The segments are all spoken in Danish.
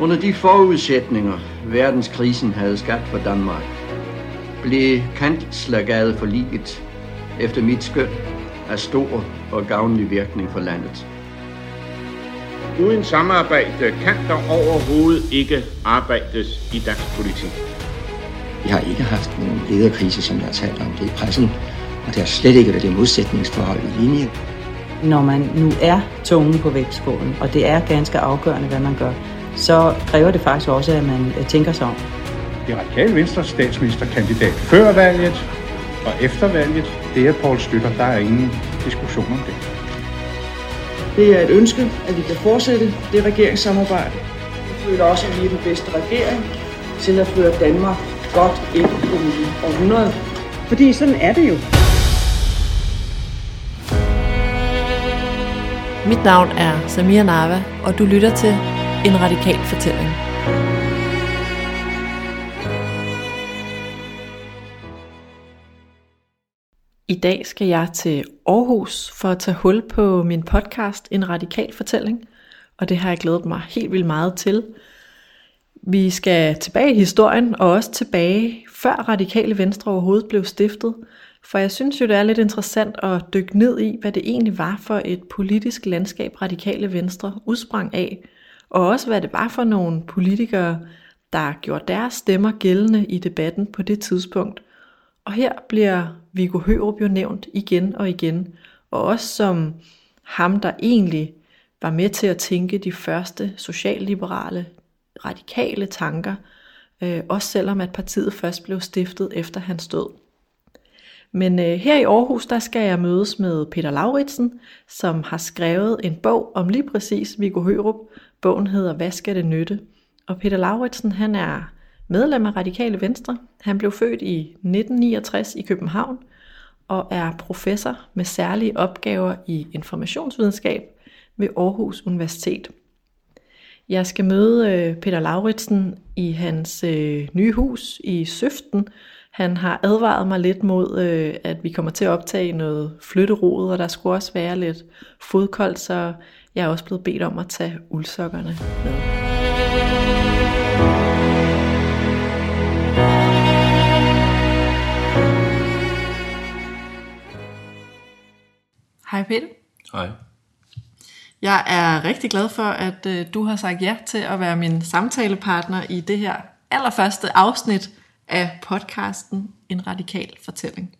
Under de forudsætninger, verdenskrisen havde skabt for Danmark, blev kanslergade for liget efter mit skøn af stor og gavnlig virkning for landet. Uden samarbejde kan der overhovedet ikke arbejdes i dansk politik. Vi har ikke haft nogen lederkrise, som jeg har talt om det i pressen, og det har slet ikke været det modsætningsforhold i linje. Når man nu er tungen på vægtskålen, og det er ganske afgørende, hvad man gør, så kræver det faktisk også, at man øh, tænker sig om. Det radikale venstre statsministerkandidat før valget og efter valget, det er Poul Slytter. Der er ingen diskussion om det. Det er et ønske, at vi kan fortsætte det regeringssamarbejde. Jeg føler også, at vi er den bedste regering til at føre Danmark godt ind i det nye århundrede. Fordi sådan er det jo. Mit navn er Samir Nava, og du lytter til en Radikal Fortælling. I dag skal jeg til Aarhus for at tage hul på min podcast En Radikal Fortælling, og det har jeg glædet mig helt vildt meget til. Vi skal tilbage i historien, og også tilbage før Radikale Venstre overhovedet blev stiftet, for jeg synes jo, det er lidt interessant at dykke ned i, hvad det egentlig var for et politisk landskab Radikale Venstre udsprang af, og også hvad det var for nogle politikere, der gjorde deres stemmer gældende i debatten på det tidspunkt. Og her bliver Viggo Hørup jo nævnt igen og igen, og også som ham, der egentlig var med til at tænke de første socialliberale, radikale tanker, øh, også selvom at partiet først blev stiftet efter hans død. Men øh, her i Aarhus, der skal jeg mødes med Peter Lauritsen, som har skrevet en bog om lige præcis Viggo Hørup. Bogen hedder Hvad skal det nytte? Og Peter Lauritsen, han er medlem af Radikale Venstre. Han blev født i 1969 i København og er professor med særlige opgaver i informationsvidenskab ved Aarhus Universitet. Jeg skal møde øh, Peter Lauritsen i hans øh, nye hus i Søften. Han har advaret mig lidt mod, øh, at vi kommer til at optage noget flytterod, og der skulle også være lidt fodkoldt, så jeg er også blevet bedt om at tage uldsokkerne med. Hej Peter. Hej. Jeg er rigtig glad for, at øh, du har sagt ja til at være min samtalepartner i det her allerførste afsnit af podcasten En Radikal Fortælling.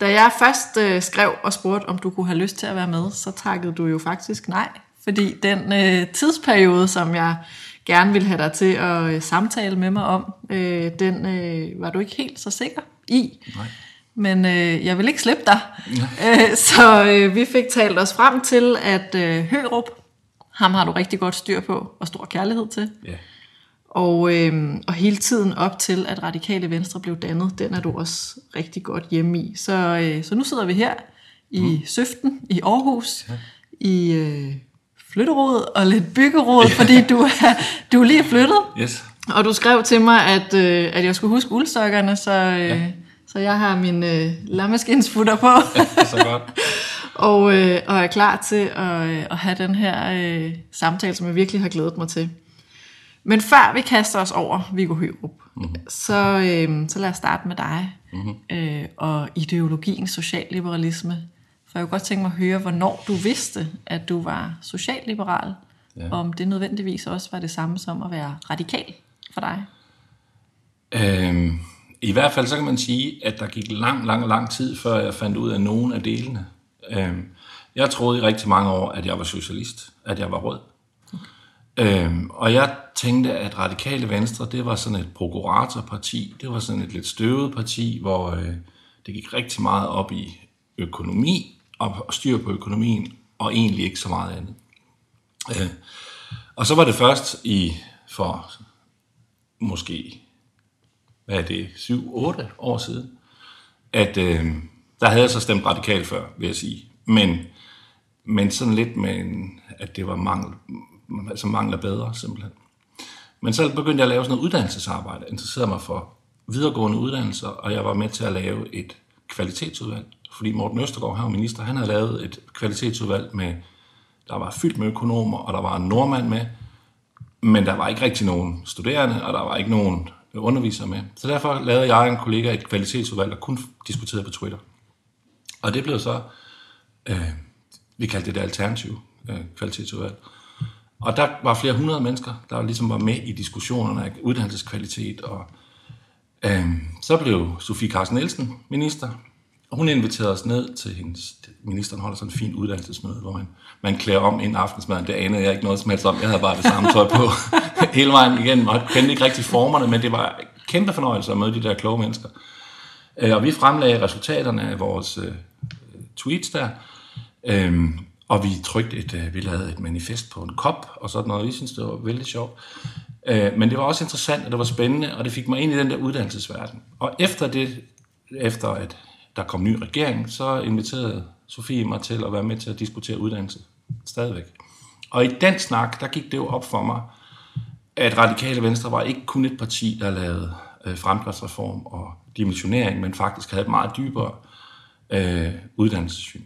Da jeg først øh, skrev og spurgte, om du kunne have lyst til at være med, så takkede du jo faktisk nej. Fordi den øh, tidsperiode, som jeg gerne ville have dig til at øh, samtale med mig om, øh, den øh, var du ikke helt så sikker i. Nej men øh, jeg vil ikke slippe dig. Ja. Øh, så øh, vi fik talt os frem til, at øh, Hørup, ham har du rigtig godt styr på, og stor kærlighed til. Ja. Og, øh, og hele tiden op til, at Radikale Venstre blev dannet, den er du også rigtig godt hjemme i. Så, øh, så nu sidder vi her i mm. Søften i Aarhus, ja. i øh, flytterod og lidt byggerod, ja. fordi du er, du er lige flyttet. Yes. Og du skrev til mig, at, øh, at jeg skulle huske uldsokkerne, så... Øh, ja så jeg har min øh, lammeskinsfutter på. Ja, så godt. og, øh, og er klar til at, øh, at have den her øh, samtale, som jeg virkelig har glædet mig til. Men før vi kaster os over Viggo Hørup, mm-hmm. så, øh, så lad os starte med dig mm-hmm. øh, og ideologien socialliberalisme. For jeg kunne godt tænke mig at høre, hvornår du vidste, at du var socialliberal, ja. om det nødvendigvis også var det samme som at være radikal for dig. Øhm i hvert fald så kan man sige, at der gik lang, lang, lang tid, før jeg fandt ud af nogen af delene. Øhm, jeg troede i rigtig mange år, at jeg var socialist, at jeg var rød. Øhm, og jeg tænkte, at Radikale Venstre, det var sådan et prokuratorparti, det var sådan et lidt støvet parti, hvor øh, det gik rigtig meget op i økonomi, og styr på økonomien, og egentlig ikke så meget andet. Øh, og så var det først i, for måske hvad er det, 7-8 år siden, at øh, der havde jeg så stemt radikalt før, vil jeg sige. Men, men sådan lidt med, en, at det var mangel, som mangler bedre, simpelthen. Men så begyndte jeg at lave sådan noget uddannelsesarbejde, jeg interesserede mig for videregående uddannelser, og jeg var med til at lave et kvalitetsudvalg. Fordi Morten Østergaard, her minister, han havde lavet et kvalitetsudvalg med, der var fyldt med økonomer, og der var en nordmand med, men der var ikke rigtig nogen studerende, og der var ikke nogen undervisere med. Så derfor lavede jeg og en kollega et kvalitetsudvalg, der kun diskuterede på Twitter. Og det blev så, øh, vi kaldte det det alternative øh, kvalitetsudvalg. Og der var flere hundrede mennesker, der ligesom var med i diskussionerne af uddannelseskvalitet. Og øh, så blev Sofie Carsten Nielsen minister, og hun inviterede os ned til hendes, ministeren holder sådan en fin uddannelsesmøde, hvor man, man klæder om en aftensmad. Det anede jeg ikke noget som helst om. Jeg havde bare det samme tøj på hele vejen igen, og kendte ikke rigtig formerne, men det var kæmpe fornøjelse at møde de der kloge mennesker. Øh, og vi fremlagde resultaterne af vores øh, tweets der, øhm, og vi trykte et, øh, vi lavede et manifest på en kop, og sådan noget. Vi synes, det var vældig sjovt. Øh, men det var også interessant, og det var spændende, og det fik mig ind i den der uddannelsesverden. Og efter det, efter at der kom ny regering, så inviterede Sofie mig til at være med til at diskutere uddannelse stadigvæk. Og i den snak, der gik det jo op for mig, at Radikale Venstre var ikke kun et parti, der lavede øh, fremdriftsreform og dimensionering, men faktisk havde et meget dybere øh, uddannelsessyn.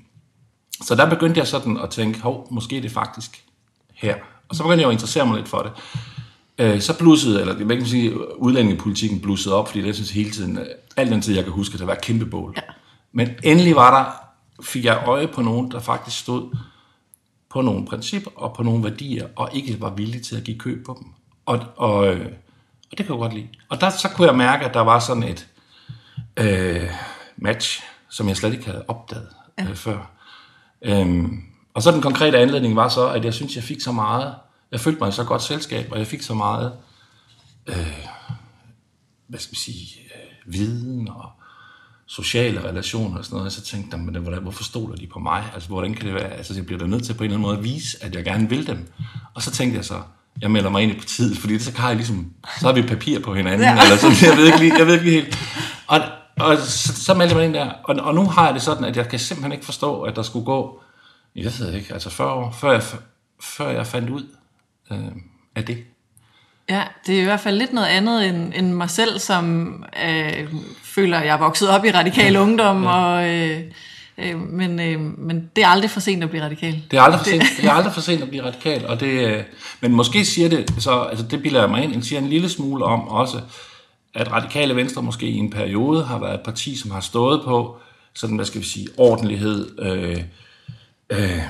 Så der begyndte jeg sådan at tænke, hov, måske er det faktisk her. Og så begyndte jeg at interessere mig lidt for det. Øh, så blussede, eller det kan sige, udlændingepolitikken blussede op, fordi det synes hele tiden, øh, alt den tid jeg kan huske, der var kæmpe bål. Ja. Men endelig var der, fik jeg øje på nogen, der faktisk stod på nogle principper og på nogle værdier, og ikke var villige til at give køb på dem. Og, og, øh, og det kan jeg godt lide. Og der, så kunne jeg mærke, at der var sådan et øh, match, som jeg slet ikke havde opdaget ja. øh, før. Øhm, og så den konkrete anledning var så, at jeg synes, jeg fik så meget, jeg følte mig i så godt selskab, og jeg fik så meget, øh, hvad skal vi sige, øh, viden og sociale relationer og sådan noget, og så tænkte jeg, men hvorfor stoler de på mig? Altså, hvordan kan det være? Altså, jeg bliver da nødt til på en eller anden måde at vise, at jeg gerne vil dem. Og så tænkte jeg så, jeg melder mig ind i partiet, fordi så har jeg ligesom, så har vi papir på hinanden, ja. eller sådan, jeg ved ikke lige, jeg ved ikke helt. Og, og så, så meldte jeg mig ind der, og, og nu har jeg det sådan, at jeg kan simpelthen ikke forstå, at der skulle gå, jeg ved ikke, altså 40 år, før jeg, før jeg fandt ud øh, af det. Ja, det er i hvert fald lidt noget andet end, end mig selv, som øh, føler, at jeg er vokset op i radikal ungdom, ja. og, øh, øh, men, øh, men det er aldrig for sent at blive radikal. Det er aldrig for sent, det er aldrig for sent at blive radikal, og det, øh, men måske siger det, så, altså det bilder jeg mig ind, siger en lille smule om også, at radikale venstre måske i en periode har været et parti, som har stået på sådan, hvad skal vi sige, ordentlighed, øh, øh,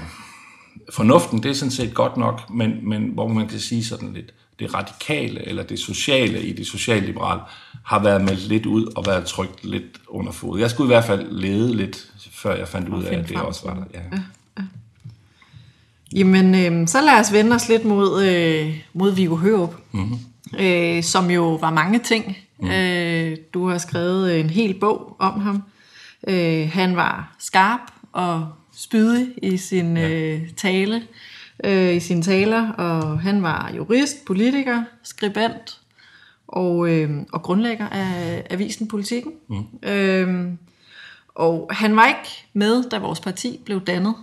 fornuften, det er sådan set godt nok, men, men hvor man kan sige sådan lidt, det radikale eller det sociale i det socialliberale har været meldt lidt ud og været trygt lidt under fod. Jeg skulle i hvert fald lede lidt, før jeg fandt ud af, at det også var der. Ja. Ja, ja. Jamen, øh, så lad os vende os lidt mod, øh, mod Viggo Hørup, mm-hmm. Øh, som jo var mange ting. Mm. Øh, du har skrevet en hel bog om ham. Øh, han var skarp og spydig i sin ja. øh, tale øh, i sine taler, og han var jurist, politiker, skribent og, øh, og grundlægger af avisen Politikken. Mm. Øh, og han var ikke med, da vores parti blev dannet,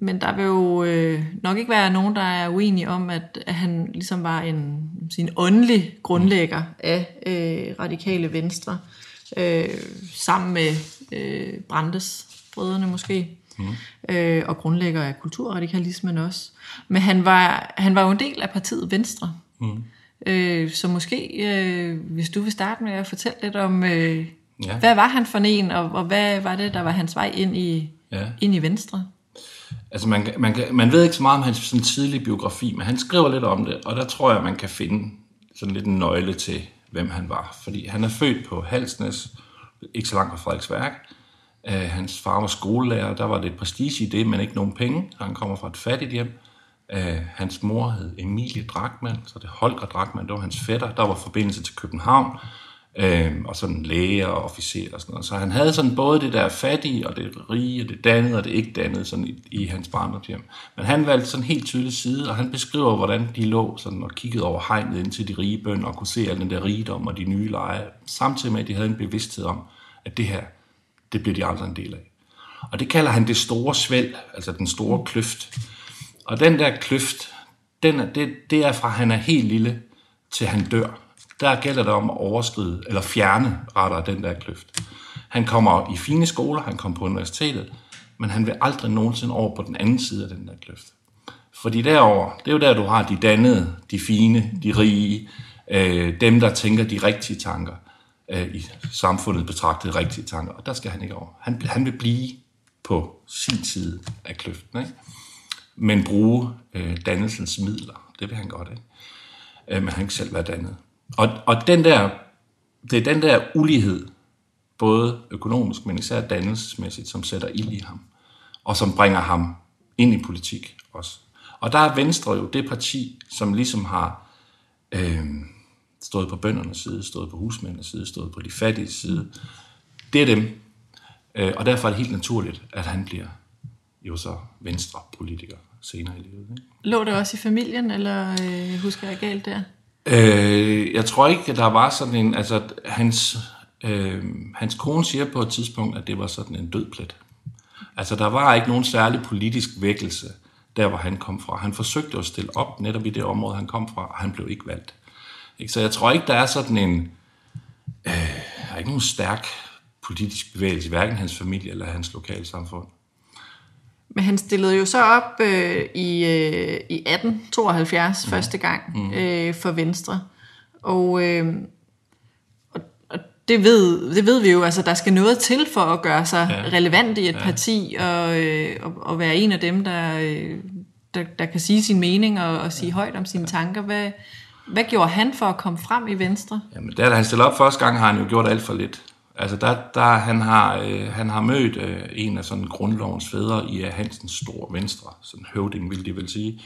men der vil jo øh, nok ikke være nogen, der er uenige om, at, at han ligesom var en sin åndelig grundlægger af øh, radikale venstre, øh, sammen med øh, Brandes brødrene måske mm. øh, og grundlægger af kulturradikalismen også. Men han var, han var jo en del af partiet Venstre. Mm. Øh, så måske, øh, hvis du vil starte med at fortælle lidt om, øh, ja. hvad var han for en, og, og hvad var det, der var hans vej ind i, ja. ind i Venstre? Altså man, man, kan, man ved ikke så meget om hans sådan tidlige biografi, men han skriver lidt om det, og der tror jeg, man kan finde sådan lidt en nøgle til, hvem han var. Fordi han er født på Halsnes, ikke så langt fra Frederiksværk, Uh, øh, hans far var skolelærer, der var lidt prestige i det, men ikke nogen penge. Han kommer fra et fattigt hjem. Uh, hans mor hed Emilie Drakman, så det Holger Drakman, det var hans fætter. Der var forbindelse til København, øh, og sådan læge og officer og sådan noget. Så han havde sådan både det der fattige og det rige og det dannede og det ikke dannede sådan i, i hans barndomshjem. Men han valgte sådan helt tydelig side, og han beskriver, hvordan de lå sådan og kiggede over hegnet ind til de rige bønder og kunne se al den der rigdom og de nye leje, samtidig med, at de havde en bevidsthed om, at det her, det bliver de aldrig en del af. Og det kalder han det store svæld, altså den store kløft. Og den der kløft, den er, det, det er fra han er helt lille til han dør. Der gælder det om at overskride, eller fjerne rettere den der kløft. Han kommer i fine skoler, han kommer på universitetet, men han vil aldrig nogensinde over på den anden side af den der kløft. Fordi derover, det er jo der, du har de dannede, de fine, de rige, øh, dem, der tænker de rigtige tanker øh, i samfundet betragtet rigtige tanker. Og der skal han ikke over. Han, han vil blive på sin side af kløften, ikke? men bruge øh, dannelsens midler. Det vil han godt, ikke? Øh, men han kan selv være dannet. Og, og den der, det er den der ulighed, både økonomisk, men især dannelsesmæssigt, som sætter ild i ham, og som bringer ham ind i politik også. Og der er Venstre jo det parti, som ligesom har øh, stået på bøndernes side, stået på husmændenes side, stået på de fattige side. Det er dem. Øh, og derfor er det helt naturligt, at han bliver jo så venstre-politiker senere i livet. Ikke? Lå det også i familien, eller øh, husker jeg galt der? Øh, jeg tror ikke, at der var sådan en... Altså, hans, øh, hans kone siger på et tidspunkt, at det var sådan en død plet. Altså, der var ikke nogen særlig politisk vækkelse, der hvor han kom fra. Han forsøgte at stille op netop i det område, han kom fra, og han blev ikke valgt. Ikke? Så jeg tror ikke, der er sådan en... Øh, der er ikke nogen stærk politisk bevægelse, hverken hans familie eller hans lokale samfund. Men han stillede jo så op øh, i, øh, i 1872 mm. første gang mm. øh, for Venstre. Og, øh, og, og det, ved, det ved vi jo, altså der skal noget til for at gøre sig ja. relevant i et ja. parti, og, øh, og, og være en af dem, der, øh, der, der kan sige sin mening og, og sige ja. højt om sine tanker. Hvad, hvad gjorde han for at komme frem i Venstre? Jamen, da han stillede op første gang, har han jo gjort alt for lidt. Altså, der, der han, har, øh, han har mødt øh, en af sådan grundlovens fædre i Hansens Stor Venstre, sådan høvding vil de vel sige,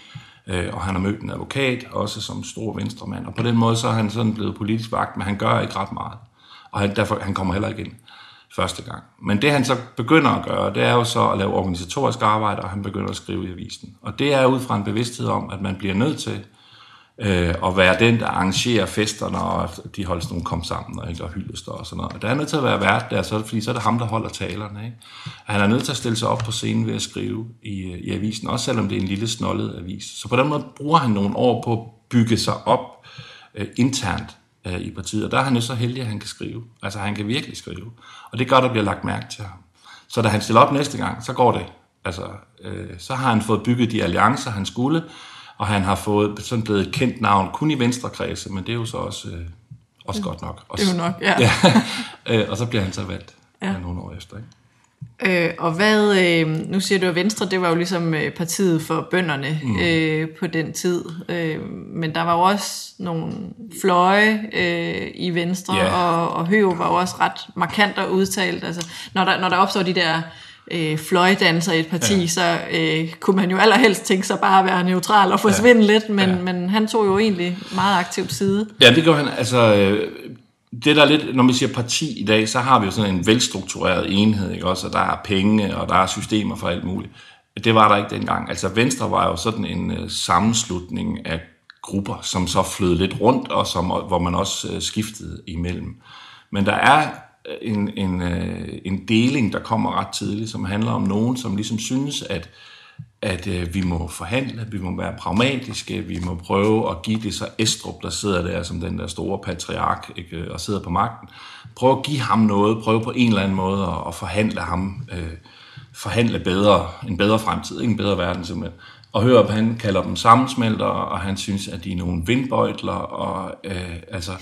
øh, og han har mødt en advokat, også som stor venstremand, og på den måde så er han sådan blevet politisk vagt, men han gør ikke ret meget, og han, derfor, han kommer heller ikke ind første gang. Men det han så begynder at gøre, det er jo så at lave organisatorisk arbejde, og han begynder at skrive i avisen. Og det er ud fra en bevidsthed om, at man bliver nødt til øh, og være den, der arrangerer festerne, og de holder sådan nogle kom sammen, og, ikke, og hyldester og sådan noget. Og der er nødt til at være vært der, så, fordi så er det ham, der holder talerne. Ikke? Og han er nødt til at stille sig op på scenen ved at skrive i, i avisen, også selvom det er en lille snollet avis. Så på den måde bruger han nogle år på at bygge sig op øh, internt øh, i partiet, og der er han jo så heldig, at han kan skrive. Altså han kan virkelig skrive. Og det gør, der bliver lagt mærke til ham. Så da han stiller op næste gang, så går det. Altså, øh, så har han fået bygget de alliancer, han skulle, og han har fået sådan blevet et kendt navn kun i venstrekredse, men det er jo så også, øh, også mm. godt nok. Også, det er jo nok, ja. ja. Øh, og så bliver han så valgt ja. nogle år efter. Ikke? Øh, og hvad, øh, nu siger du, at Venstre, det var jo ligesom øh, partiet for bønderne mm. øh, på den tid, øh, men der var jo også nogle fløje øh, i Venstre, yeah. og, og Høv var jo også ret markant og udtalt. Altså, når, der, når der opstår de der øh, fløjdanser i et parti, ja. så øh, kunne man jo allerhelst tænke sig bare at være neutral og forsvinde ja. lidt, men, ja. men han tog jo egentlig meget aktivt side. Ja, det gjorde han. Altså, øh, det der lidt, når vi siger parti i dag, så har vi jo sådan en velstruktureret enhed, ikke også? Og der er penge, og der er systemer for alt muligt. Det var der ikke dengang. Altså Venstre var jo sådan en uh, sammenslutning af grupper, som så flød lidt rundt, og som, hvor man også uh, skiftede imellem. Men der er en, en, øh, en deling, der kommer ret tidligt, som handler om nogen, som ligesom synes, at, at øh, vi må forhandle, vi må være pragmatiske, vi må prøve at give det så Estrup, der sidder der som den der store patriark ikke, og sidder på magten, prøve at give ham noget, prøve på en eller anden måde at, at forhandle ham, øh, forhandle bedre, en bedre fremtid, ikke en bedre verden simpelthen. Øh, og høre, at han kalder dem sammensmelter, og han synes, at de er nogle vindbøjtler, og, øh, altså,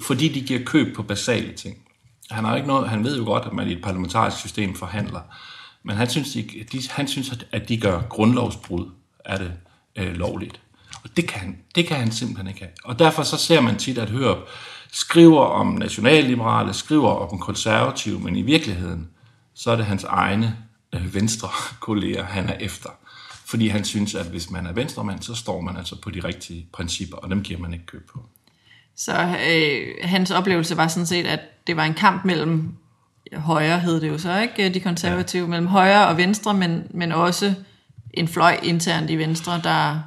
fordi de giver køb på basale ting. Han, har ikke noget, han ved jo godt, at man i et parlamentarisk system forhandler. Men han synes, de, de, han synes at de gør grundlovsbrud af det øh, lovligt. Og det kan, det kan han simpelthen ikke have. Og derfor så ser man tit, at Hørup skriver om nationalliberale, skriver om konservative, men i virkeligheden, så er det hans egne øh, venstre kolleger, han er efter. Fordi han synes, at hvis man er venstremand, så står man altså på de rigtige principper, og dem giver man ikke køb på. Så øh, hans oplevelse var sådan set, at det var en kamp mellem højre, hed det jo så, ikke? De konservative, ja. mellem højre og venstre, men, men også en fløj internt i venstre, der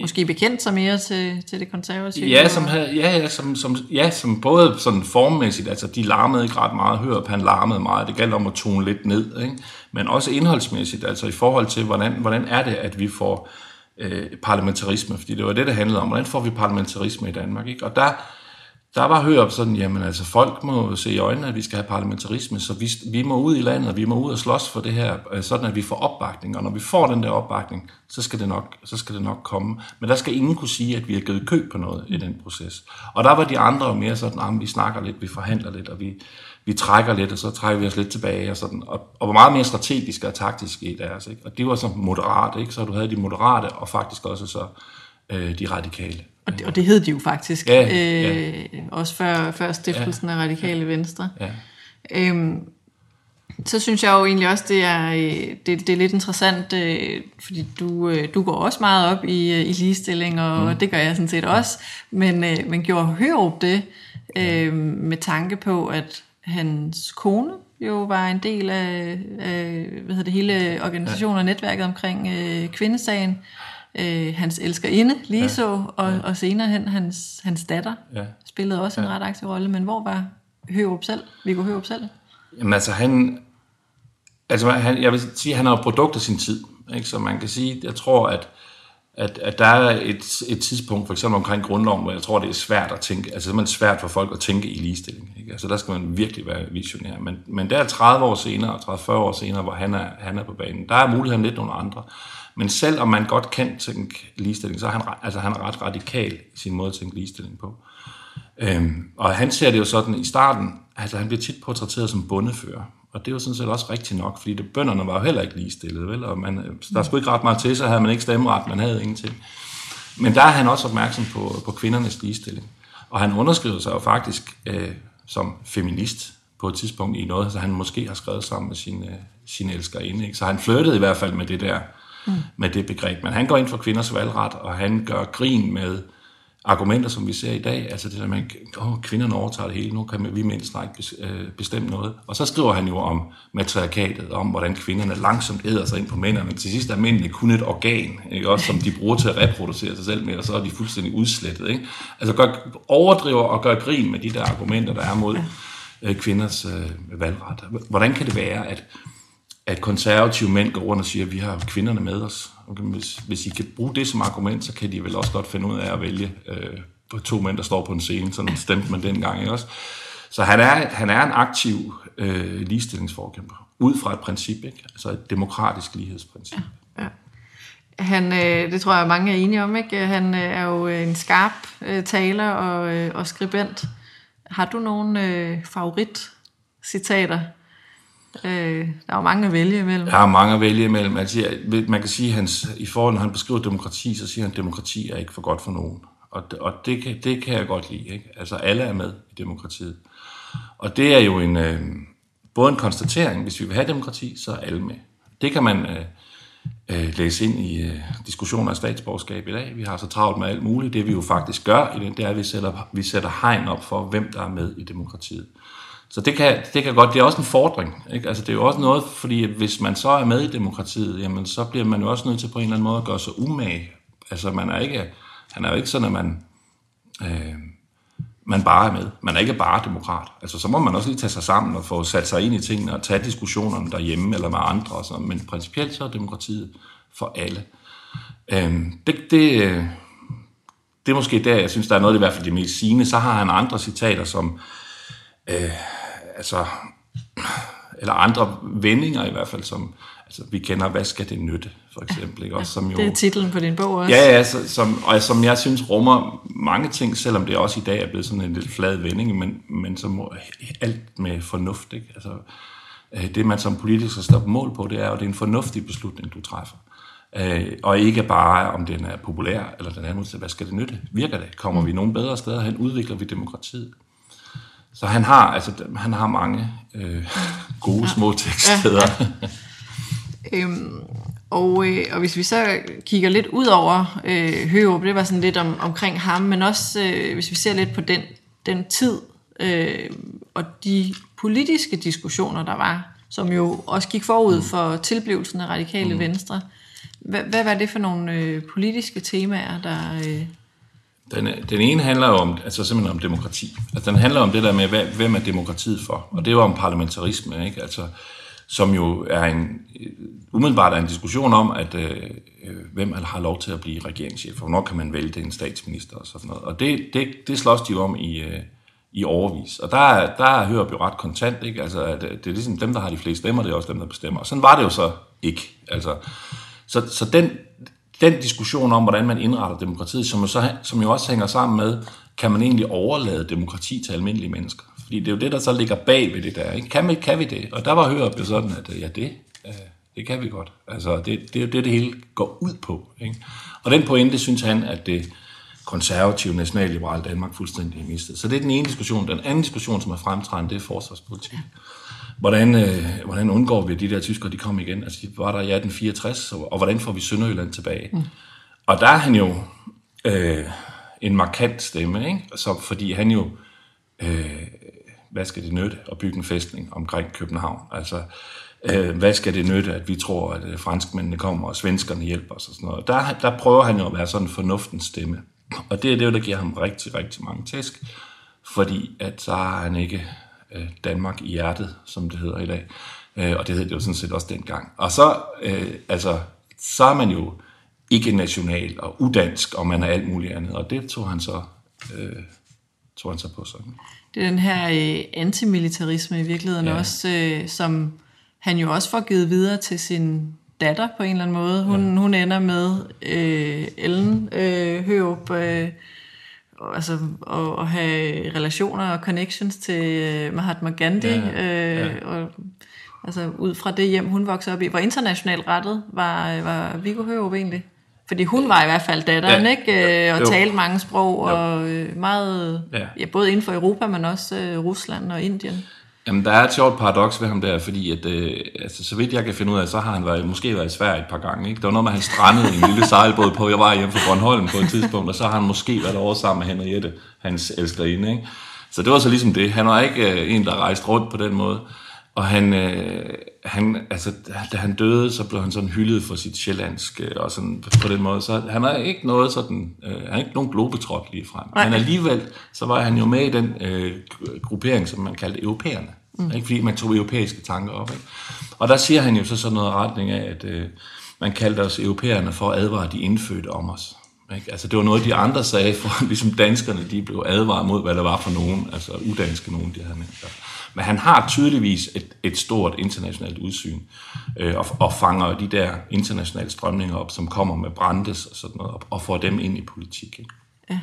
måske bekendt sig mere til, til det konservative? Ja, som, ja, ja, som, som, ja, som både sådan formmæssigt, altså de larmede ikke ret meget, Hørup han larmede meget, det galt om at tone lidt ned, ikke? men også indholdsmæssigt, altså i forhold til, hvordan, hvordan er det, at vi får øh, parlamentarisme, fordi det var det, det handlede om, hvordan får vi parlamentarisme i Danmark, ikke? og der der var Hørup sådan, jamen altså folk må se i øjnene, at vi skal have parlamentarisme, så vi, vi må ud i landet, og vi må ud og slås for det her, øh, sådan at vi får opbakning, og når vi får den der opbakning, så skal det nok, så skal det nok komme. Men der skal ingen kunne sige, at vi har givet køb på noget i den proces. Og der var de andre mere sådan, at vi snakker lidt, vi forhandler lidt, og vi, vi trækker lidt, og så trækker vi os lidt tilbage, og, sådan, og, og var meget mere strategiske og taktiske i deres. Ikke? Og det var så moderat, ikke? så du havde de moderate, og faktisk også så øh, de radikale. Og det, og det hed de jo faktisk, Ja, øh, ja. også før, før stiftelsen af Radikale Venstre. Ja. Øhm, så synes jeg jo egentlig også, det er, øh, det, det er lidt interessant, øh, fordi du, øh, du går også meget op i, øh, i ligestilling, og mm. det gør jeg sådan set også. Men, øh, men gjorde Hørup det øh, med tanke på, at hans kone jo var en del af, af hvad hedder det, hele organisationen og netværket omkring øh, kvindesagen. Øh, hans elskerinde lige så, og, og senere hen hans, hans datter Ja. spillede også en ret aktiv rolle. Men hvor var Hørup selv? Viggo Hørup selv? Jamen altså, han, altså han, jeg vil sige, han er jo produkt af sin tid, ikke? så man kan sige, jeg tror, at, at, at der er et, et tidspunkt, for eksempel omkring grundloven, hvor jeg tror, det er svært at tænke, altså simpelthen svært for folk at tænke i ligestilling. Ikke? Altså der skal man virkelig være visionær. Men, men der er 30 år senere, 30-40 år senere, hvor han er, han er på banen, der er muligheden lidt nogle andre. Men selvom man godt kan tænke ligestilling, så er han, altså han er ret radikal i sin måde at tænke ligestilling på. Øhm, og han ser det jo sådan i starten, altså han bliver tit portrætteret som bondefører. Og det er jo sådan set også rigtigt nok, fordi det, bønderne var jo heller ikke ligestillet, vel? Og man, øh, der skulle ikke ret meget til, så havde man ikke stemmeret, man havde ingenting. Men der er han også opmærksom på, på kvindernes ligestilling. Og han underskriver sig jo faktisk øh, som feminist på et tidspunkt i noget, så han måske har skrevet sammen med sin, øh, sin elskerinde. Ikke? Så han flirtede i hvert fald med det der, mm. med det begreb. Men han går ind for kvinders valgret, og han gør grin med argumenter, som vi ser i dag. Altså det der med, at kvinderne overtager det hele, nu kan vi mænd snart ikke øh, bestemme noget. Og så skriver han jo om matriarkatet, om hvordan kvinderne langsomt æder sig ind på mændene. Til sidst er mændene kun et organ, ikke? Også, som de bruger til at reproducere sig selv med, og så er de fuldstændig udslettet. Ikke? Altså gør, overdriver og gør grin med de der argumenter, der er mod øh, kvinders øh, valgret. Hvordan kan det være, at at konservative mænd går rundt og siger, at vi har kvinderne med os. Okay, hvis, hvis I kan bruge det som argument, så kan de vel også godt finde ud af at vælge øh, to mænd, der står på en scene. Sådan stemte man dengang, ikke også? Så han er, han er en aktiv øh, ligestillingsforkæmper, ud fra et princip, ikke? altså et demokratisk lighedsprincip. Ja. Han, øh, det tror jeg mange er enige om, ikke? Han øh, er jo en skarp øh, taler og, øh, og skribent. Har du nogle øh, favoritcitater? Øh, der er jo mange at vælge imellem. Der er mange at vælge imellem. Altså, jeg- man kan sige, at hans, i forhold når han beskriver demokrati, så siger han, at demokrati er ikke for godt for nogen. Og, og det, kan, det kan jeg godt lide. Ikke? Altså alle er med i demokratiet. Og det er jo en, øh, både en konstatering, hvis vi vil have demokrati, så er alle med. Det kan man øh, øh, læse ind i øh, diskussioner af statsborgerskab i dag. Vi har så travlt med alt muligt. Det vi jo faktisk gør i den, det er, at vi sætter, vi sætter hegn op for, hvem der er med i demokratiet. Så det kan, det kan godt, det er også en fordring. Ikke? Altså det er jo også noget, fordi hvis man så er med i demokratiet, jamen så bliver man jo også nødt til på en eller anden måde at gøre sig umage. Altså man er ikke, han er jo ikke sådan, at man, øh, man bare er med. Man er ikke bare demokrat. Altså så må man også lige tage sig sammen og få sat sig ind i tingene og tage diskussionerne derhjemme eller med andre. Og sådan. Men principielt så er demokratiet for alle. Øh, det, det, det er måske der, jeg synes, der er noget, det er i hvert fald det mest sigende. Så har han andre citater, som øh, altså, eller andre vendinger i hvert fald, som altså, vi kender, hvad skal det nytte, for eksempel. Ikke? Også, som jo, Det er titlen på din bog også. Ja, ja, så, som, og som jeg synes rummer mange ting, selvom det også i dag er blevet sådan en lidt flad vending, men, men som alt med fornuft. Ikke? Altså, øh, det man som politiker skal stå på mål på, det er jo, det er en fornuftig beslutning, du træffer. Øh, og ikke bare, om den er populær, eller den er hvad skal det nytte? Virker det? Kommer vi nogen bedre steder hen? Udvikler vi demokratiet? Så han har, altså, han har mange øh, gode små tekststeder. Øhm, og, øh, og hvis vi så kigger lidt ud over øh, Hørup, det var sådan lidt om, omkring ham, men også øh, hvis vi ser lidt på den, den tid øh, og de politiske diskussioner, der var, som jo også gik forud for tilblivelsen af radikale mm. venstre. Hvad, hvad var det for nogle øh, politiske temaer, der... Øh, den, den ene handler jo om, altså simpelthen om demokrati. Altså den handler om det der med, hvad, hvem er demokratiet for? Og det var om parlamentarisme, ikke? Altså, som jo er en, øh, umiddelbart er en diskussion om, at øh, øh, hvem har lov til at blive regeringschef, og hvornår kan man vælge en statsminister og sådan noget. Og det, det, det slås de jo om i, øh, i overvis. Og der, der hører vi jo ret kontant, ikke? Altså, at øh, det er ligesom dem, der har de fleste stemmer, det er også dem, der bestemmer. Og sådan var det jo så ikke. Altså, så, så den, den diskussion om, hvordan man indretter demokratiet, som jo, så, som jo også hænger sammen med, kan man egentlig overlade demokrati til almindelige mennesker? Fordi det er jo det, der så ligger bag ved det der. Ikke? Kan, vi, kan vi det? Og der var Hørup jo sådan, at øh, ja, det, øh, det kan vi godt. Altså, det, det er jo det, det hele går ud på. Ikke? Og den pointe, synes han, at det konservative, nationalliberale Danmark fuldstændig mistet. Så det er den ene diskussion. Den anden diskussion, som er fremtrædende, det er forsvarspolitik. Hvordan, øh, hvordan undgår vi, at de der tyskere de kom igen? Altså, de var der i 1864, og, og hvordan får vi Sønderjylland tilbage? Mm. Og der er han jo øh, en markant stemme, ikke? Så, fordi han jo, øh, hvad skal det nytte at bygge en fæstning omkring København? Altså, øh, hvad skal det nytte, at vi tror, at øh, franskmændene kommer, og svenskerne hjælper os og sådan noget. Der, der prøver han jo at være sådan en fornuftens stemme. Og det er det, der giver ham rigtig, rigtig mange tæsk, fordi at så har han ikke øh, Danmark i hjertet, som det hedder i dag. Øh, og det hed det jo sådan set også dengang. Og så, øh, altså, så er man jo ikke national og udansk, og man er alt muligt andet. Og det tog han så, øh, tog han så på sig. Det er den her øh, antimilitarisme i virkeligheden ja. også, øh, som han jo også får givet videre til sin datter på en eller anden måde. Hun, ja. hun ender med øh, Ellen øh, Hørup, øh, altså at, at have relationer og connections til øh, Mahatma Gandhi. Ja. Øh, ja. Og, altså ud fra det hjem, hun voksede op i. Hvor internationalt rettet var, var Viggo Hørup egentlig? Fordi hun var i hvert fald datteren, ja. ikke? Øh, og jo. talte mange sprog, jo. og øh, meget, ja. Ja, både inden for Europa, men også øh, Rusland og Indien. Jamen, der er et sjovt paradoks ved ham der, fordi at, øh, altså, så vidt jeg kan finde ud af, så har han været, måske været i Sverige et par gange. Ikke? Der var noget med, at han strandede i en lille sejlbåd på, jeg var hjemme fra Bornholm på et tidspunkt, og så har han måske været over sammen med Henriette, hans elskerinde. Ikke? Så det var så ligesom det. Han var ikke øh, en, der rejste rundt på den måde. Og han, øh, han, altså, da han døde, så blev han sådan hyldet for sit sjællandsk, og sådan på den måde. Så han har ikke noget sådan, øh, han er ikke nogen globetrot lige frem. Men alligevel, så var han jo med i den øh, gruppering, som man kaldte europæerne. Mm. Ikke? Fordi man tog europæiske tanker op. Ikke? Og der siger han jo så sådan noget retning af, at øh, man kaldte os europæerne for at advare de indfødte om os. Ikke? Altså det var noget, de andre sagde, for ligesom danskerne, de blev advaret mod, hvad der var for nogen, altså udanske nogen, de havde nævnt. Men han har tydeligvis et, et stort internationalt udsyn, øh, og, og fanger de der internationale strømninger op, som kommer med Brandes og sådan noget, og får dem ind i politik. Ikke? Ja.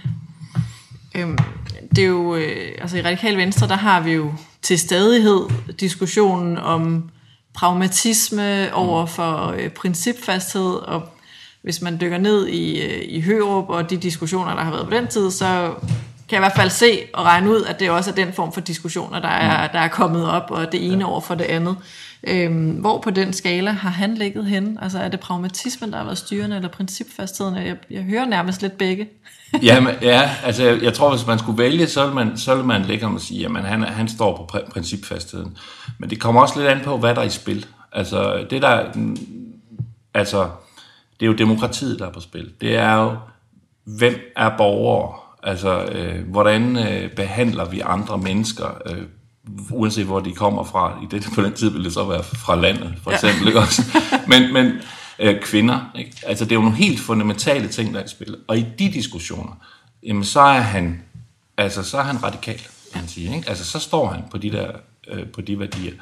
Øhm, det er jo, øh, altså i Radikal Venstre, der har vi jo til stadighed diskussionen om pragmatisme over for øh, principfasthed, og hvis man dykker ned i, øh, i Hørup og de diskussioner, der har været på den tid, så kan jeg i hvert fald se og regne ud, at det også er den form for diskussioner, der er, der er kommet op, og det ene over for det andet. Øhm, hvor på den skala har han ligget hen? Altså er det pragmatismen, der har været styrende, eller principfastheden? Jeg, jeg hører nærmest lidt begge. Jamen, ja, altså jeg, jeg tror, hvis man skulle vælge, så vil man, så vil man lægge om at sige, at han, han står på principfastheden. Men det kommer også lidt an på, hvad der er i spil. Altså, det der, altså, det er jo demokratiet, der er på spil. Det er jo, hvem er borgere? Altså, øh, hvordan øh, behandler vi andre mennesker, øh, uanset hvor de kommer fra? I det, på den tid vil det så være fra landet, for eksempel. Ja. Ikke også? Men, men øh, kvinder, ikke? altså det er jo nogle helt fundamentale ting, der er i spil. Og i de diskussioner, jamen, så er han, altså, så er han radikal, kan man sige. Ikke? Altså, så står han på de der øh, på de værdier.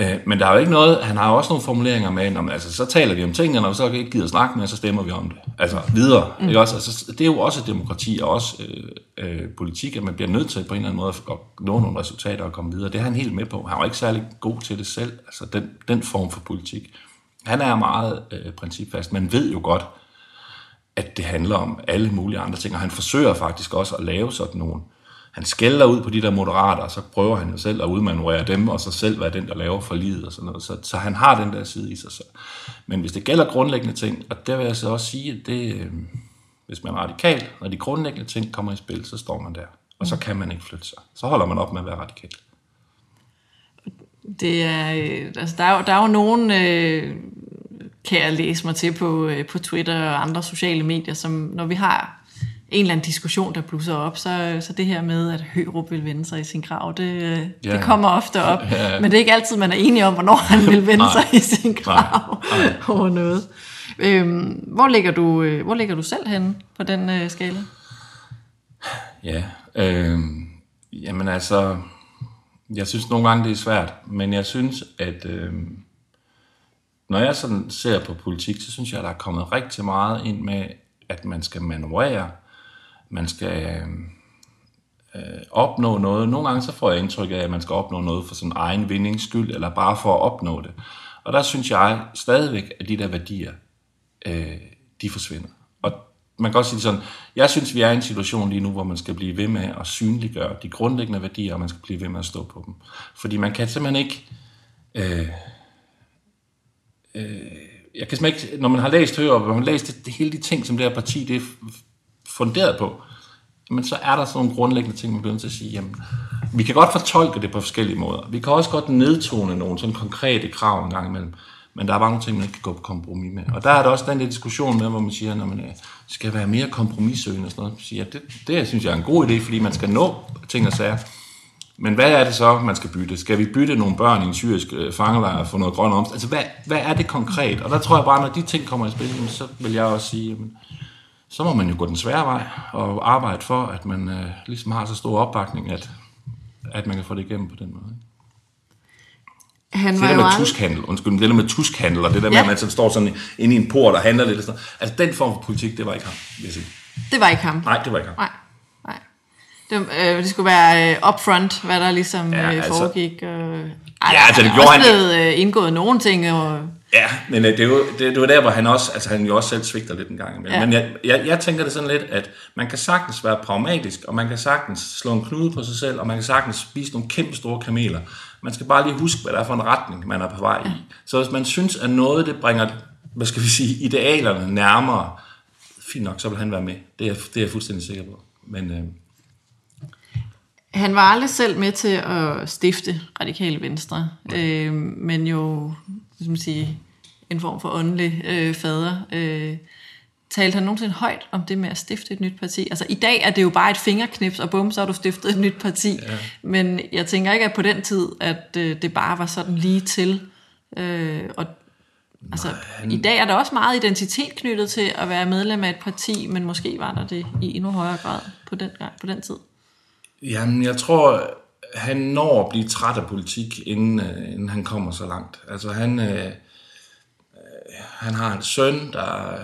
Øh, men der er jo ikke noget, han har jo også nogle formuleringer med, man, altså, så taler vi om tingene, og så ikke gider snakke med, så stemmer vi om det. Altså videre. Mm. Ikke også? Altså, det er jo også demokrati og også øh, øh, politik, at man bliver nødt til på en eller anden måde at nå nogle resultater og komme videre. Det er han helt med på. Han var ikke særlig god til det selv, altså den, den form for politik. Han er meget øh, principfast, men ved jo godt, at det handler om alle mulige andre ting, og han forsøger faktisk også at lave sådan nogle øh, han skælder ud på de der moderater, og så prøver han jo selv at udmanøvrere dem, og så selv være den, der laver for livet og sådan noget. Så, så han har den der side i sig selv. Men hvis det gælder grundlæggende ting, og der vil jeg så også sige, at det, øh, hvis man er radikal, når de grundlæggende ting kommer i spil, så står man der. Og så kan man ikke flytte sig. Så holder man op med at være radikal. Det er, øh, altså der, er jo, der er jo nogen, øh, kan jeg læse mig til på, øh, på Twitter og andre sociale medier, som når vi har en eller anden diskussion, der blusser op, så, så det her med, at Hørup vil vende sig i sin grav, det, ja. det kommer ofte op. Ja, ja. Men det er ikke altid, man er enig om, hvornår han vil vende sig i sin grav nej, nej. over noget. Øhm, hvor, ligger du, øh, hvor ligger du selv henne på den øh, skala? Ja, øh, Jamen altså, jeg synes nogle gange, det er svært, men jeg synes, at øh, når jeg sådan ser på politik, så synes jeg, der er kommet rigtig meget ind med, at man skal manøvrere, man skal øh, opnå noget. Nogle gange så får jeg indtryk af, at man skal opnå noget for sin egen vindings skyld, eller bare for at opnå det. Og der synes jeg stadigvæk, at de der værdier, øh, de forsvinder. Og man kan også sige sådan, jeg synes, vi er i en situation lige nu, hvor man skal blive ved med at synliggøre de grundlæggende værdier, og man skal blive ved med at stå på dem. Fordi man kan simpelthen ikke... Øh, øh, jeg kan simpelthen ikke, når man har læst Høger, og man har læst det, det, hele de ting, som det her parti det funderet på, men så er der sådan nogle grundlæggende ting, man bliver nødt til at sige, jamen, vi kan godt fortolke det på forskellige måder. Vi kan også godt nedtone nogle sådan konkrete krav en gang imellem. Men der er mange ting, man ikke kan gå på kompromis med. Og der er der også den der diskussion med, hvor man siger, når man øh, skal være mere kompromissøgende og sådan noget. Siger, det, det synes jeg er en god idé, fordi man skal nå ting og sager. Men hvad er det så, man skal bytte? Skal vi bytte nogle børn i en syrisk øh, fangelejr for noget grøn omst? Altså, hvad, hvad er det konkret? Og der tror jeg bare, når de ting kommer i spil, så vil jeg også sige, jamen, så må man jo gå den svære vej og arbejde for, at man øh, ligesom har så stor opbakning, at, at man kan få det igennem på den måde. Ikke? Han det var der jo med aldrig... tuskhandel, undskyld, det der med tuskhandel, og det der med, Ja. at man sådan står sådan inde i en port og handler lidt og sådan. Altså, den form for politik, det var ikke ham, vil jeg sige. Det var ikke ham. Nej, det var ikke ham. Nej. Nej. Det, øh, det skulle være øh, upfront, hvad der ligesom Ja, øh, altså- foregik. Øh, ej, Ja, altså, der det gjorde han- blevet øh, indgået nogle ting. Og, Ja, men øh, det, er jo, det, det var der, hvor han også, altså han jo også selv svigter lidt en gang imellem. Ja. Men jeg, jeg, jeg tænker det sådan lidt, at man kan sagtens være pragmatisk, og man kan sagtens slå en knude på sig selv, og man kan sagtens spise nogle kæmpe store kameler. Man skal bare lige huske, hvad det er for en retning, man er på vej i. Så hvis man synes, at noget, det bringer, hvad skal vi sige, idealerne nærmere, fint nok, så vil han være med. Det er, det er jeg fuldstændig sikker på. Men øh, han var aldrig selv med til at stifte Radikale Venstre, øh, men jo som sige, en form for åndelig øh, fader. Øh, talte han nogensinde højt om det med at stifte et nyt parti? Altså i dag er det jo bare et fingerknips, og bum, så har du stiftet et nyt parti. Ja. Men jeg tænker ikke, at på den tid, at øh, det bare var sådan lige til. Øh, og altså, han... i dag er der også meget identitet knyttet til at være medlem af et parti, men måske var der det i endnu højere grad på den, gang, på den tid. Jamen, jeg tror, han når at blive træt af politik, inden, øh, inden han kommer så langt. Altså, han, øh, øh, han har en søn, der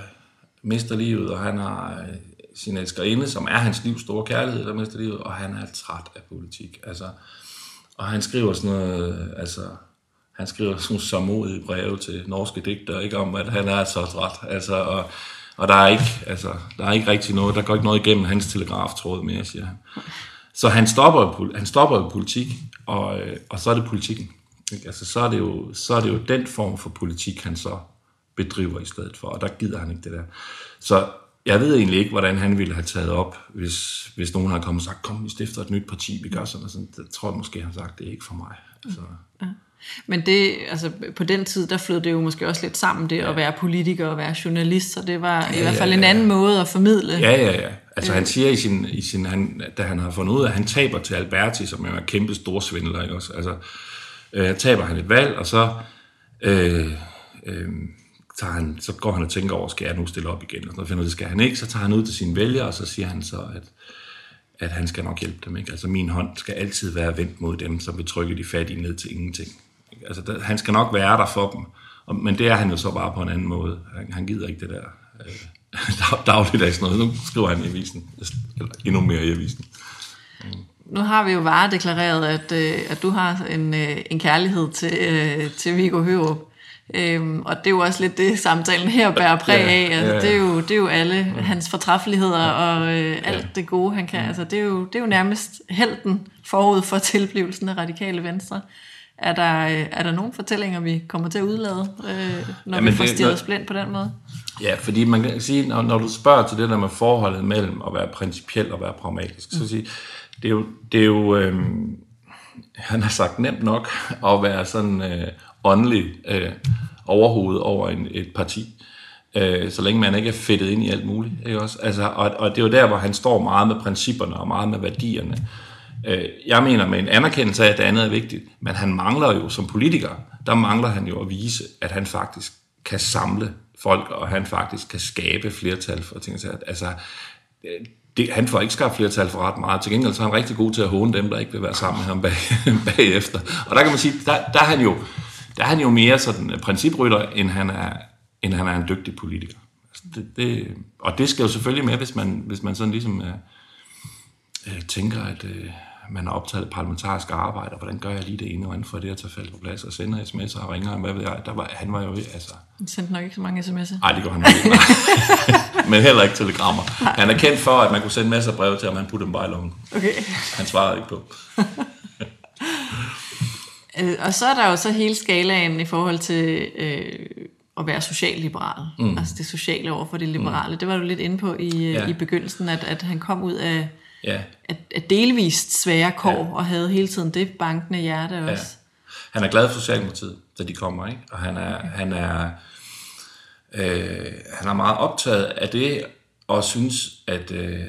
mister livet, og han har øh, sin elskerinde, som er hans livs store kærlighed, der mister livet, og han er træt af politik. Altså, og han skriver sådan noget, øh, altså, han skriver sådan nogle samodige breve til norske digter, ikke om, at han er så træt. Altså, og, og der er ikke, altså, der er ikke rigtig noget, der går ikke noget igennem hans telegraftråd mere, siger han. Så han stopper, han stopper jo politik, og, øh, og så er det politikken. Ikke? Altså, så, er det jo, så er det jo den form for politik, han så bedriver i stedet for, og der gider han ikke det der. Så jeg ved egentlig ikke, hvordan han ville have taget op, hvis, hvis nogen havde kommet og sagt, kom, vi stifter et nyt parti, vi gør sådan og sådan. Det tror jeg måske, han har sagt, det er ikke for mig. Altså, Men det, altså på den tid, der flød det jo måske også lidt sammen, det ja. at være politiker og være journalist, så det var ja, i hvert fald ja, en ja. anden måde at formidle. Ja, ja, ja. Altså han siger i sin, i sin han, da han har fundet ud af, at han taber til Alberti, som er en kæmpe stor svindler, ikke også? Altså, øh, taber han et valg, og så, øh, øh, tager han, så går han og tænker over, skal jeg nu stille op igen? Og så finder det skal han ikke. Så tager han ud til sine vælgere, og så siger han så, at, at han skal nok hjælpe dem. Ikke? Altså min hånd skal altid være vendt mod dem, som vil trykke de fattige ned til ingenting. Ikke? Altså der, han skal nok være der for dem. Og, men det er han jo så bare på en anden måde. Han, han gider ikke det der øh, dagligdags noget. Nu skriver han i avisen. Eller endnu mere i avisen. Nu har vi jo varedeklareret, at, øh, at du har en, øh, en kærlighed til, øh, til Viggo Hørup. Øhm, og det er jo også lidt det, samtalen her bærer præg af. Altså, Ja, ja. Det, er jo, det er jo alle hans fortræffeligheder og øh, alt det gode, han kan. Altså, det, er jo, det er jo nærmest helten forud for tilblivelsen af Radikale Venstre. Er der, øh, er der nogle fortællinger, vi kommer til at udlade, øh, når Jamen, vi får når- os blind på den måde? Ja, fordi man kan sige, når, når du spørger til det der med forholdet mellem at være principiel og være pragmatisk, så sige, det er jo, det er jo øhm, han har sagt nemt nok at være sådan øh, åndelig øh, overhovedet over en, et parti, øh, så længe man ikke er fedtet ind i alt muligt. Ikke også? Altså, og, og det er jo der, hvor han står meget med principperne og meget med værdierne. Øh, jeg mener med en anerkendelse af, at det andet er vigtigt, men han mangler jo som politiker, der mangler han jo at vise, at han faktisk kan samle folk, og han faktisk kan skabe flertal for ting. Altså, øh, det, han får ikke skabt flertal for ret meget. Til gengæld så er han rigtig god til at håne dem, der ikke vil være sammen med ham bag, bagefter. Og der kan man sige, der, der, er han jo, der er han jo mere sådan øh, principrytter, end han er, end han er en dygtig politiker. Altså det, det, og det skal jo selvfølgelig med, hvis man, hvis man sådan ligesom øh, øh tænker, at øh, man har optaget parlamentarisk arbejde, og hvordan gør jeg lige det ene og andet for det at tage fald på plads, og sender sms'er og ringer, hvad ved jeg. Der var, han var jo, altså... Han sendte nok ikke så mange sms'er. Nej, det gør han ikke. Men heller ikke telegrammer. Han er kendt for, at man kunne sende masser af breve til ham, han putte dem bare i lommen. Okay. Han svarede ikke på. Øh, og så er der jo så hele skalaen i forhold til øh, at være socialliberal. Mm. Altså det sociale over for det liberale. Mm. Det var du lidt inde på i, øh, ja. i begyndelsen, at, at han kom ud af, ja. at, at delvist svære kår, ja. og havde hele tiden det bankende hjerte også. Ja. Han er glad for Socialdemokratiet, da de kommer, ikke? Og han er, okay. han er, øh, han er meget optaget af det, og synes, at øh,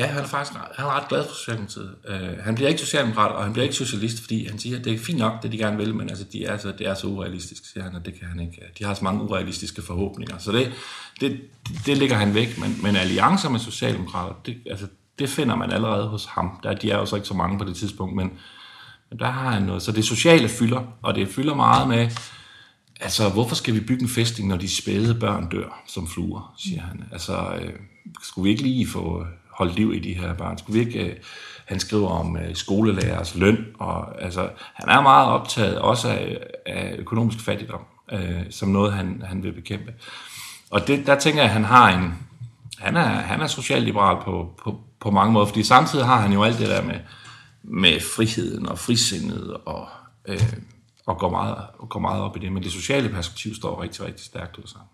Ja, han er faktisk han er ret glad for Socialdemokratiet. Uh, han bliver ikke socialdemokrat, og han bliver ikke socialist, fordi han siger, at det er fint nok, det de gerne vil, men altså, de er, så, det er så urealistisk, siger han, og det kan han ikke. De har så mange urealistiske forhåbninger. Så det, det, det ligger han væk, men, men alliancer med Socialdemokrater, det, altså, det finder man allerede hos ham. Der, de er jo så ikke så mange på det tidspunkt, men, men der har han noget. Så det sociale fylder, og det fylder meget med, altså, hvorfor skal vi bygge en fæstning, når de spæde børn dør som fluer, siger han. Altså, øh, skulle vi ikke lige få holdt liv i de her børn. Skulle vi ikke, øh, han skriver om øh, skolelærers løn, og altså, han er meget optaget også af, af økonomisk fattigdom, øh, som noget, han, han vil bekæmpe. Og det, der tænker jeg, at han har en, han er, han er socialliberal på, på, på mange måder, fordi samtidig har han jo alt det der med, med friheden og frisindet og, øh, og går, meget, går meget op i det. Men det sociale perspektiv står rigtig, rigtig stærkt ud sammen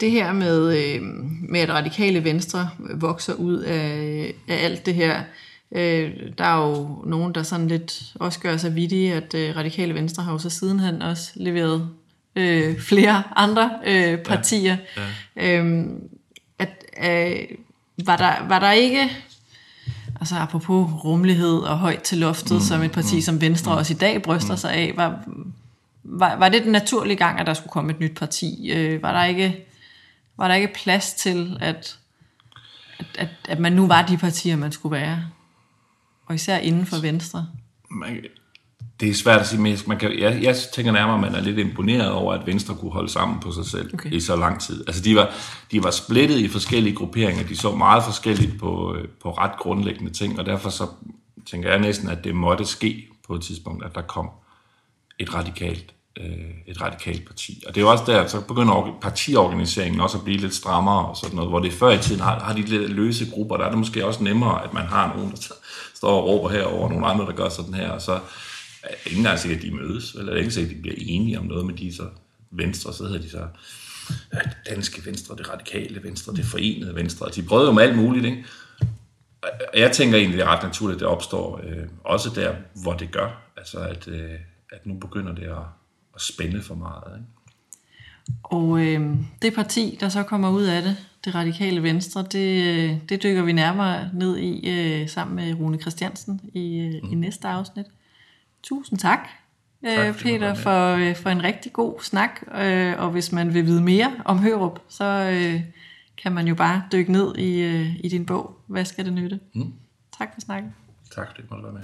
det her med, øh, med at radikale venstre vokser ud af, af alt det her, øh, der er jo nogen, der sådan lidt også gør sig vidtige, at øh, radikale venstre har jo så sidenhen også leveret øh, flere andre øh, partier. Ja, ja. Øhm, at, øh, var, der, var der ikke, altså apropos rummelighed og højt til loftet, mm, som et parti mm, som Venstre mm, også i dag bryster mm. sig af, var, var, var det den naturlige gang, at der skulle komme et nyt parti? Øh, var, der ikke, var der ikke plads til, at, at, at, at man nu var de partier, man skulle være? Og især inden for Venstre. Man, det er svært at sige, men man kan, jeg, jeg tænker nærmere, at man er lidt imponeret over, at Venstre kunne holde sammen på sig selv okay. i så lang tid. Altså de var, de var splittet i forskellige grupperinger, de så meget forskelligt på, på ret grundlæggende ting, og derfor så tænker jeg næsten, at det måtte ske på et tidspunkt, at der kom et radikalt øh, et radikalt parti. Og det er jo også der, så begynder partiorganiseringen også at blive lidt strammere og sådan noget, hvor det før i tiden har, har de lidt løse grupper, der er det måske også nemmere, at man har nogen, der står og råber herover, og nogle andre, der gør sådan her, og så er ikke engang sikkert, at de mødes, eller er ikke sikkert, at de bliver enige om noget med de så venstre, så hedder de så danske venstre, det radikale venstre, det forenede venstre, og de prøvede jo med alt muligt, ikke? Og jeg tænker egentlig, det er ret naturligt, at det opstår øh, også der, hvor det gør. Altså, at, øh, at nu begynder det at, at spænde for meget. Ikke? Og øh, det parti, der så kommer ud af det, det radikale venstre, det, øh, det dykker vi nærmere ned i øh, sammen med Rune Christiansen i, øh, mm. i næste afsnit. Tusind tak, tak øh, Peter, for, øh, for en rigtig god snak. Øh, og hvis man vil vide mere om Hørup, så kan man jo bare dykke ned i, i din bog. Hvad skal det nytte? Mm. Tak for snakken. Tak, det måtte være med.